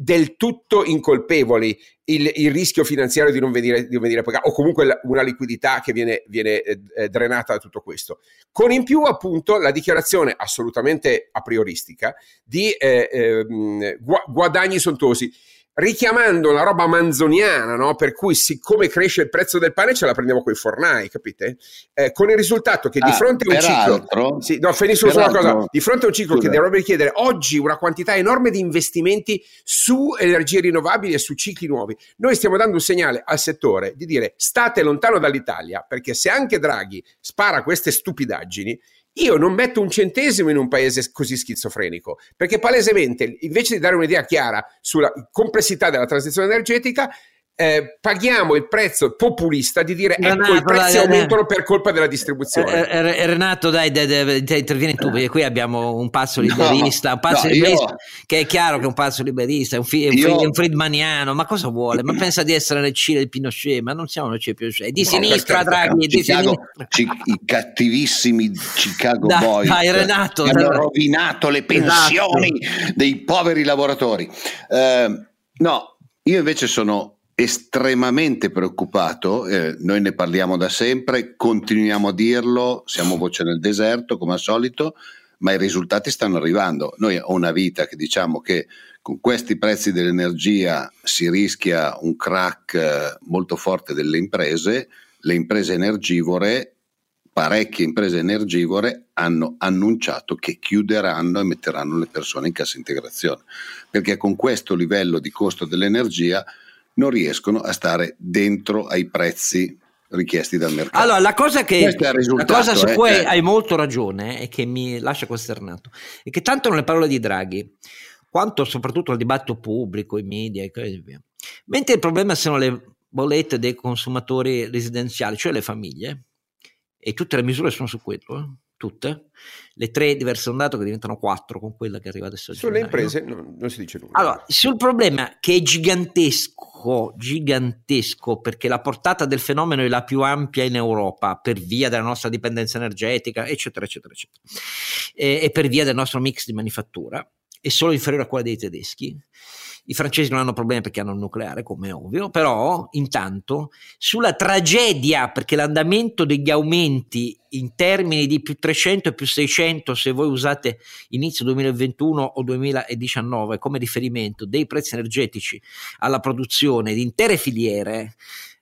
del tutto incolpevoli il, il rischio finanziario di non venire, di venire pagato o comunque la, una liquidità che viene, viene eh, drenata da tutto questo. Con in più appunto la dichiarazione assolutamente a prioristica di eh, eh, guadagni sontuosi richiamando la roba manzoniana, no? per cui siccome cresce il prezzo del pane ce la prendiamo con i fornai, capite? Eh, con il risultato che di ah, fronte a un ciclo... Sì, no, finisco solo una cosa. Di fronte a un ciclo scusa. che dovrebbe richiedere oggi una quantità enorme di investimenti su energie rinnovabili e su cicli nuovi, noi stiamo dando un segnale al settore di dire state lontano dall'Italia, perché se anche Draghi spara queste stupidaggini, io non metto un centesimo in un paese così schizofrenico, perché palesemente, invece di dare un'idea chiara sulla complessità della transizione energetica, eh, paghiamo il prezzo populista di dire Renato, ecco i prezzi dai, aumentano dai, per colpa della distribuzione. Eh, eh, Renato, dai, dai, dai, intervieni tu perché qui abbiamo un pazzo liberista, no, un pazzo no, liberista io, che è chiaro che è un pazzo liberista, è un, fi, io, un, friedmaniano, ma cosa vuole? Ma pensa di essere nel Cile del Pinochet, ma non siamo nel Cile del Pinochet, di no, sinistra Draghi, di Chicago, sinistra. I cattivissimi Chicago dai, Boys dai, Renato, che hanno rovinato le pensioni esatto. dei poveri lavoratori. Uh, no, io invece sono estremamente preoccupato, eh, noi ne parliamo da sempre, continuiamo a dirlo, siamo voce nel deserto come al solito, ma i risultati stanno arrivando. Noi ho una vita che diciamo che con questi prezzi dell'energia si rischia un crack eh, molto forte delle imprese, le imprese energivore, parecchie imprese energivore hanno annunciato che chiuderanno e metteranno le persone in cassa integrazione, perché con questo livello di costo dell'energia non riescono a stare dentro ai prezzi richiesti dal mercato. Allora, la cosa, che, la cosa su eh, cui eh. hai molto ragione e che mi lascia costernato è che tanto nelle parole di Draghi, quanto soprattutto al dibattito pubblico, i media e così via, mentre il problema sono le bollette dei consumatori residenziali, cioè le famiglie, e tutte le misure sono su quello, eh, tutte, le tre diverse ondate che diventano quattro con quella che arriva adesso. Sulle imprese no, non si dice nulla. Allora, sul problema che è gigantesco, gigantesco, perché la portata del fenomeno è la più ampia in Europa per via della nostra dipendenza energetica, eccetera, eccetera, eccetera, e, e per via del nostro mix di manifattura, è solo inferiore a quella dei tedeschi. I francesi non hanno problemi perché hanno il nucleare, come è ovvio, però intanto sulla tragedia, perché l'andamento degli aumenti in termini di più 300 e più 600, se voi usate inizio 2021 o 2019 come riferimento dei prezzi energetici alla produzione di intere filiere,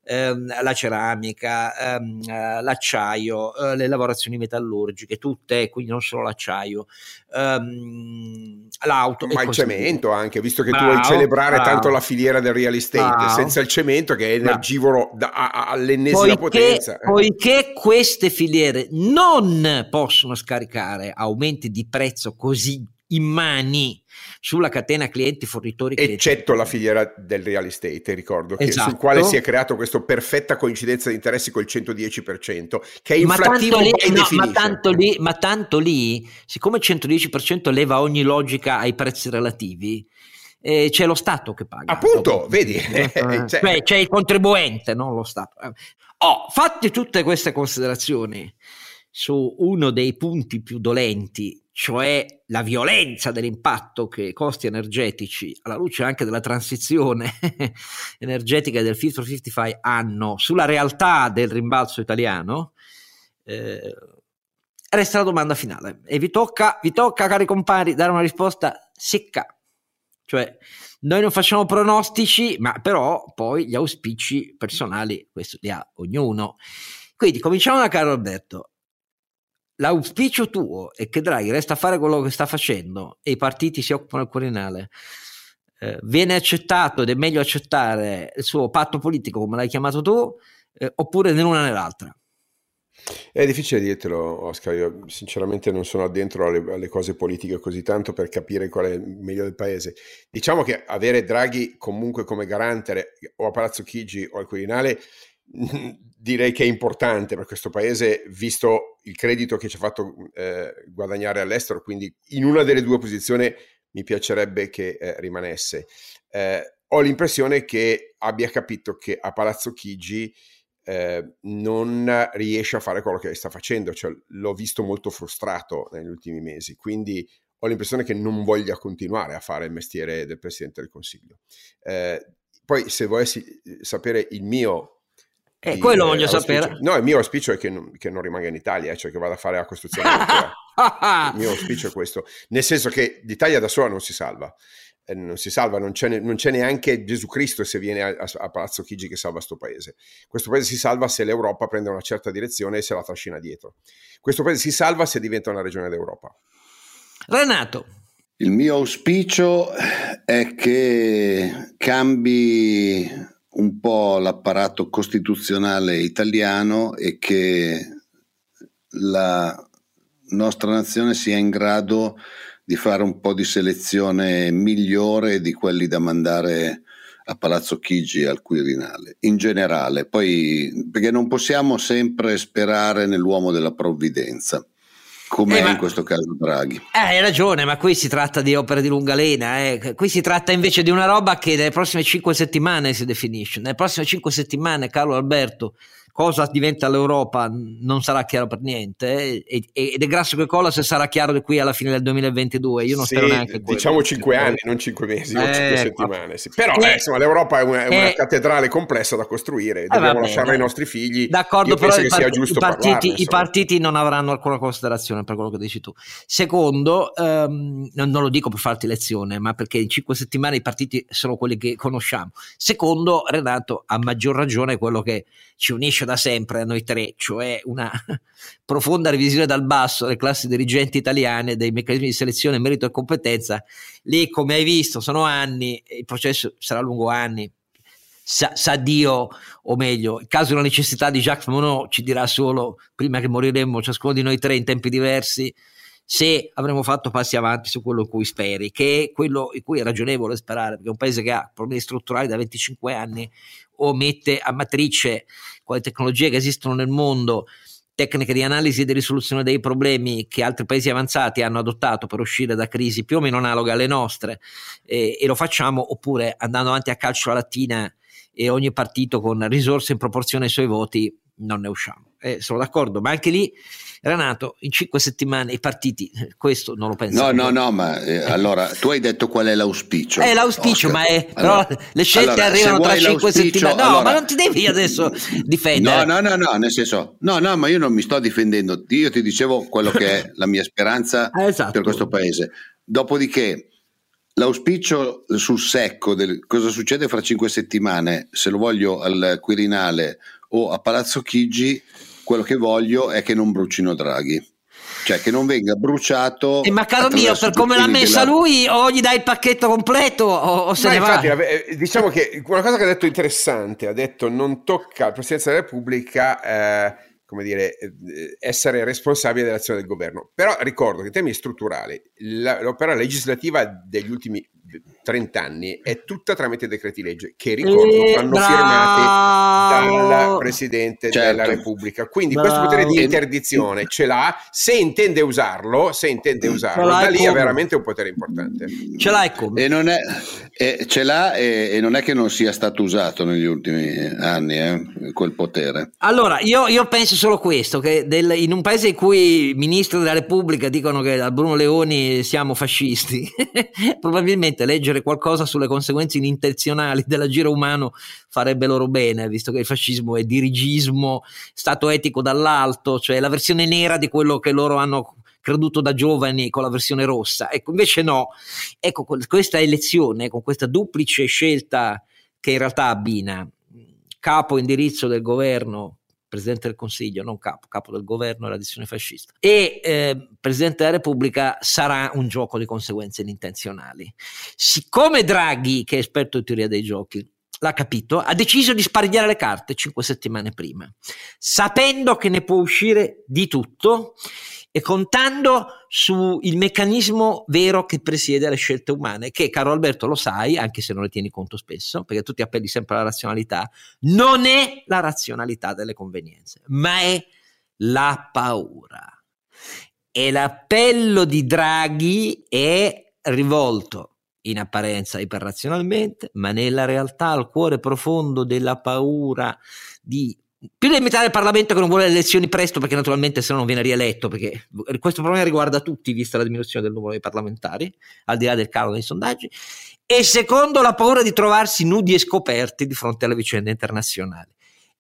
ehm, la ceramica, ehm, eh, l'acciaio, eh, le lavorazioni metallurgiche, tutte, quindi non solo l'acciaio, ehm, l'auto. Ma il cemento via. anche, visto che bravo, tu vuoi celebrare bravo. tanto la filiera del real estate, bravo. senza il cemento che è energivoro da, a, all'ennesima poiché, potenza. Poiché queste filiere non possono scaricare aumenti di prezzo così immani sulla catena clienti fornitori eccetto la filiera del real estate ricordo esatto. sul quale si è creato questa perfetta coincidenza di interessi col 110% che è inflattivo ma tanto, lì, no, ma, tanto lì, ma tanto lì siccome il 110% leva ogni logica ai prezzi relativi eh, c'è lo Stato che paga. Appunto, vedi? Eh, cioè, cioè, c'è il contribuente, non lo Stato. Oh, fatti tutte queste considerazioni su uno dei punti più dolenti cioè la violenza dell'impatto che i costi energetici, alla luce anche della transizione energetica del Fit for 55 hanno sulla realtà del rimbalzo italiano, eh, resta la domanda finale. E vi tocca, vi tocca, cari compari, dare una risposta secca. Cioè, noi non facciamo pronostici, ma però poi gli auspici personali, questo li ha ognuno. Quindi cominciamo da caro Alberto l'auspicio tuo è che Draghi resta a fare quello che sta facendo e i partiti si occupano del Quirinale. Eh, viene accettato ed è meglio accettare il suo patto politico, come l'hai chiamato tu, eh, oppure né l'una né l'altra. È difficile dirtelo, Oscar. Io sinceramente non sono addentro alle, alle, cose politiche così tanto per capire qual è meglio del paese. Diciamo che avere Draghi comunque come garante o a Palazzo Chigi o al Quirinale direi che è importante per questo paese, visto il credito che ci ha fatto eh, guadagnare all'estero, quindi in una delle due posizioni mi piacerebbe che eh, rimanesse. Eh, ho l'impressione che abbia capito che a Palazzo Chigi eh, non riesce a fare quello che sta facendo, cioè, l'ho visto molto frustrato negli ultimi mesi, quindi ho l'impressione che non voglia continuare a fare il mestiere del Presidente del Consiglio. Eh, poi se volessi eh, sapere il mio eh, quello voglio sapere. No, il mio auspicio è che non, che non, rimanga in Italia, cioè che vada a fare la costruzione il mio auspicio è questo. Nel senso che l'Italia da sola non si salva. Eh, non si salva, non c'è, non c'è, neanche Gesù Cristo se viene a, a Palazzo Chigi che salva questo paese. Questo paese si salva se l'Europa prende una certa direzione e se la trascina dietro. Questo paese si salva se diventa una regione d'Europa. Renato. Il mio auspicio è che cambi un po' l'apparato costituzionale italiano e che la nostra nazione sia in grado di fare un po' di selezione migliore di quelli da mandare a Palazzo Chigi al Quirinale, in generale, poi perché non possiamo sempre sperare nell'uomo della provvidenza come eh, in questo caso Draghi. Eh, hai ragione, ma qui si tratta di opere di lunga lena. Eh. Qui si tratta invece di una roba che nelle prossime cinque settimane si definisce. Nelle prossime cinque settimane, Carlo Alberto, cosa diventa l'Europa non sarà chiaro per niente eh? ed è grasso che colla se sarà chiaro di qui alla fine del 2022 io non sì, spero neanche diciamo cinque anni non cinque mesi eh, o cinque settimane sì. però eh, insomma l'Europa è una, è una eh, cattedrale complessa da costruire eh, dobbiamo lasciarla ai nostri figli. D'accordo io però i, part- i, partiti, parlarne, i, partiti, non avranno alcuna considerazione per quello che dici tu. Secondo um, non, non lo dico per farti lezione ma perché in cinque settimane i partiti sono quelli che conosciamo. Secondo Renato a maggior ragione quello che ci unisce da sempre a noi tre, cioè una profonda revisione dal basso delle classi dirigenti italiane, dei meccanismi di selezione, merito e competenza. Lì, come hai visto, sono anni, il processo sarà lungo anni. Sa, sa Dio, o meglio, il caso una necessità di Jacques Monod ci dirà solo, prima che moriremo ciascuno di noi tre in tempi diversi, se avremo fatto passi avanti su quello in cui speri, che è quello in cui è ragionevole sperare, perché è un paese che ha problemi strutturali da 25 anni o mette a matrice con le tecnologie che esistono nel mondo tecniche di analisi e di risoluzione dei problemi che altri paesi avanzati hanno adottato per uscire da crisi più o meno analoghe alle nostre eh, e lo facciamo oppure andando avanti a calcio alla lattina e ogni partito con risorse in proporzione ai suoi voti non ne usciamo. Eh, sono d'accordo, ma anche lì Renato, in cinque settimane i partiti, eh, questo non lo penso. No, no, no, ma eh, allora tu hai detto qual è l'auspicio. È l'auspicio, Oscar. ma è, allora, però le scelte allora, arrivano tra cinque settimane. No, allora, ma non ti devi adesso difendere. No, no, no, no, nel senso, no, no, ma io non mi sto difendendo. Io ti dicevo quello che è la mia speranza esatto. per questo paese. Dopodiché, l'auspicio sul secco del cosa succede fra cinque settimane, se lo voglio al Quirinale o a Palazzo Chigi, quello che voglio è che non brucino Draghi. Cioè che non venga bruciato. Eh, ma caro mio, per come l'ha messa della... lui, o gli dai il pacchetto completo o, o se ma ne infatti, va. Eh, diciamo che una cosa che ha detto interessante, ha detto non tocca al Presidente della Repubblica. Eh, come dire, eh, essere responsabile dell'azione del governo. Però ricordo che in termini strutturali l'opera legislativa degli ultimi 30 anni è tutta tramite decreti legge che ricordo eh, vanno bravo. firmati dal Presidente certo. della Repubblica. Quindi bravo. questo potere di interdizione ce l'ha, se intende usarlo, se intende usarlo, da lì come. ha veramente un potere importante. Ce l'hai come? E non è, e ce l'ha e, e, non è che non sia stato usato negli ultimi anni eh, quel potere. Allora, io, io penso solo questo, che del, in un paese in cui i ministri della Repubblica dicono che a Bruno Leoni siamo fascisti, probabilmente leggere qualcosa sulle conseguenze inintenzionali dell'agire umano farebbe loro bene, visto che il fascismo è dirigismo, stato etico dall'alto, cioè la versione nera di quello che loro hanno creduto da giovani con la versione rossa. Ecco, invece no. Ecco, questa elezione, con questa duplice scelta che in realtà abbina capo indirizzo del governo Presidente del Consiglio, non capo, capo del governo e la decisione fascista, e eh, Presidente della Repubblica sarà un gioco di conseguenze inintenzionali. Siccome Draghi, che è esperto di teoria dei giochi, l'ha capito, ha deciso di sparigliare le carte cinque settimane prima, sapendo che ne può uscire di tutto e contando sul meccanismo vero che presiede alle scelte umane, che caro Alberto lo sai, anche se non ne tieni conto spesso, perché tu ti appelli sempre alla razionalità, non è la razionalità delle convenienze, ma è la paura. E l'appello di Draghi è rivolto in apparenza iperrazionalmente, ma nella realtà al cuore profondo della paura di più di metà del Parlamento che non vuole le elezioni presto perché naturalmente se no non viene rieletto perché questo problema riguarda tutti vista la diminuzione del numero dei parlamentari al di là del calo dei sondaggi. E secondo la paura di trovarsi nudi e scoperti di fronte alle vicende internazionali.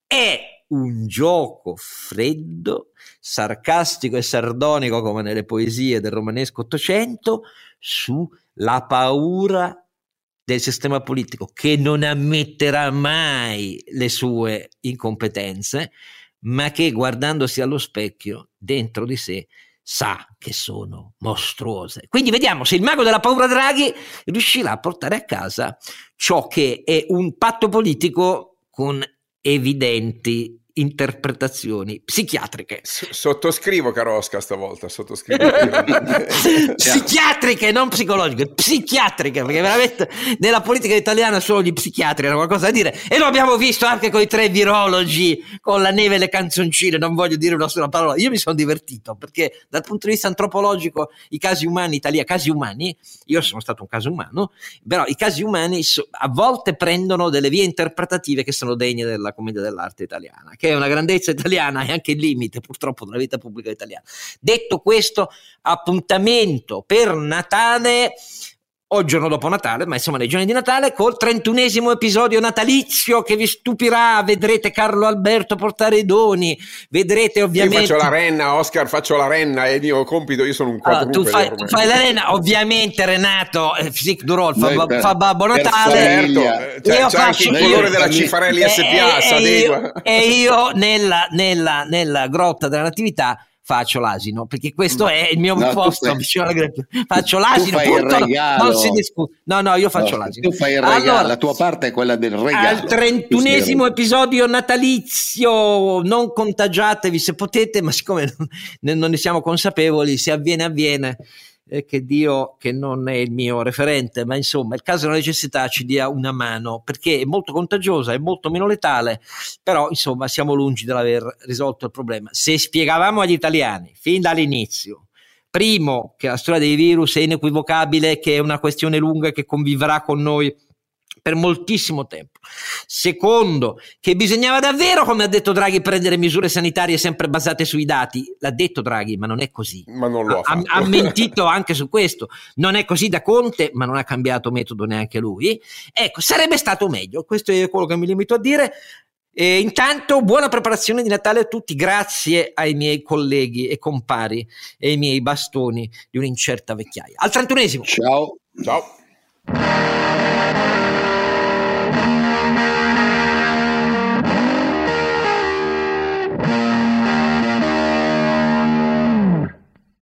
È un gioco freddo sarcastico e sardonico come nelle poesie del romanesco Ottocento sulla paura del sistema politico che non ammetterà mai le sue incompetenze, ma che guardandosi allo specchio dentro di sé sa che sono mostruose. Quindi vediamo se il mago della paura Draghi riuscirà a portare a casa ciò che è un patto politico con evidenti interpretazioni psichiatriche. S- sottoscrivo Carosca stavolta, sottoscrivo. psichiatriche, non psicologiche, psichiatriche, perché veramente nella politica italiana solo gli psichiatri hanno qualcosa da dire e lo abbiamo visto anche con i tre virologi, con la neve e le canzoncine, non voglio dire una sola parola. Io mi sono divertito perché dal punto di vista antropologico i casi umani italiani, casi umani, io sono stato un caso umano, però i casi umani a volte prendono delle vie interpretative che sono degne della commedia dell'arte italiana, che che è una grandezza italiana e anche il limite purtroppo della vita pubblica italiana. Detto questo, appuntamento per Natale o il giorno dopo Natale, ma insomma nei giorni di Natale, col trentunesimo episodio natalizio che vi stupirà, vedrete Carlo Alberto portare i doni, vedrete ovviamente... Io faccio la renna, Oscar, faccio la renna, è il mio compito, io sono un quadrupede. Allora, tu, fai, tu fai, la renna, ovviamente Renato, eh, Psic Durol fa, Noi, fa Babbo Natale. Certo, cioè, io faccio, il colore della Cifarelli SPA, e, e, io, e io nella, nella, nella grotta della natività faccio l'asino, perché questo è il mio no, posto fai, Faccio l'asino, punto, non si discute. No, no, io faccio no, l'asino. Tu fai il regalo, allora, la tua parte è quella del regalo. Al trentunesimo episodio natalizio, non contagiatevi se potete, ma siccome non ne siamo consapevoli, se avviene avviene eh, che Dio, che non è il mio referente, ma insomma, il caso della necessità ci dia una mano perché è molto contagiosa, è molto meno letale, però insomma siamo lungi dall'aver risolto il problema. Se spiegavamo agli italiani fin dall'inizio, primo, che la storia dei virus è inequivocabile, che è una questione lunga che convivrà con noi per moltissimo tempo. Secondo, che bisognava davvero, come ha detto Draghi, prendere misure sanitarie sempre basate sui dati. L'ha detto Draghi, ma non è così. Ma non lo ha, ha, ha mentito anche su questo. Non è così da Conte, ma non ha cambiato metodo neanche lui. Ecco, sarebbe stato meglio. Questo è quello che mi limito a dire. E intanto, buona preparazione di Natale a tutti, grazie ai miei colleghi e compari e ai miei bastoni di un'incerta vecchiaia. Al trentunesimo. Ciao. Ciao.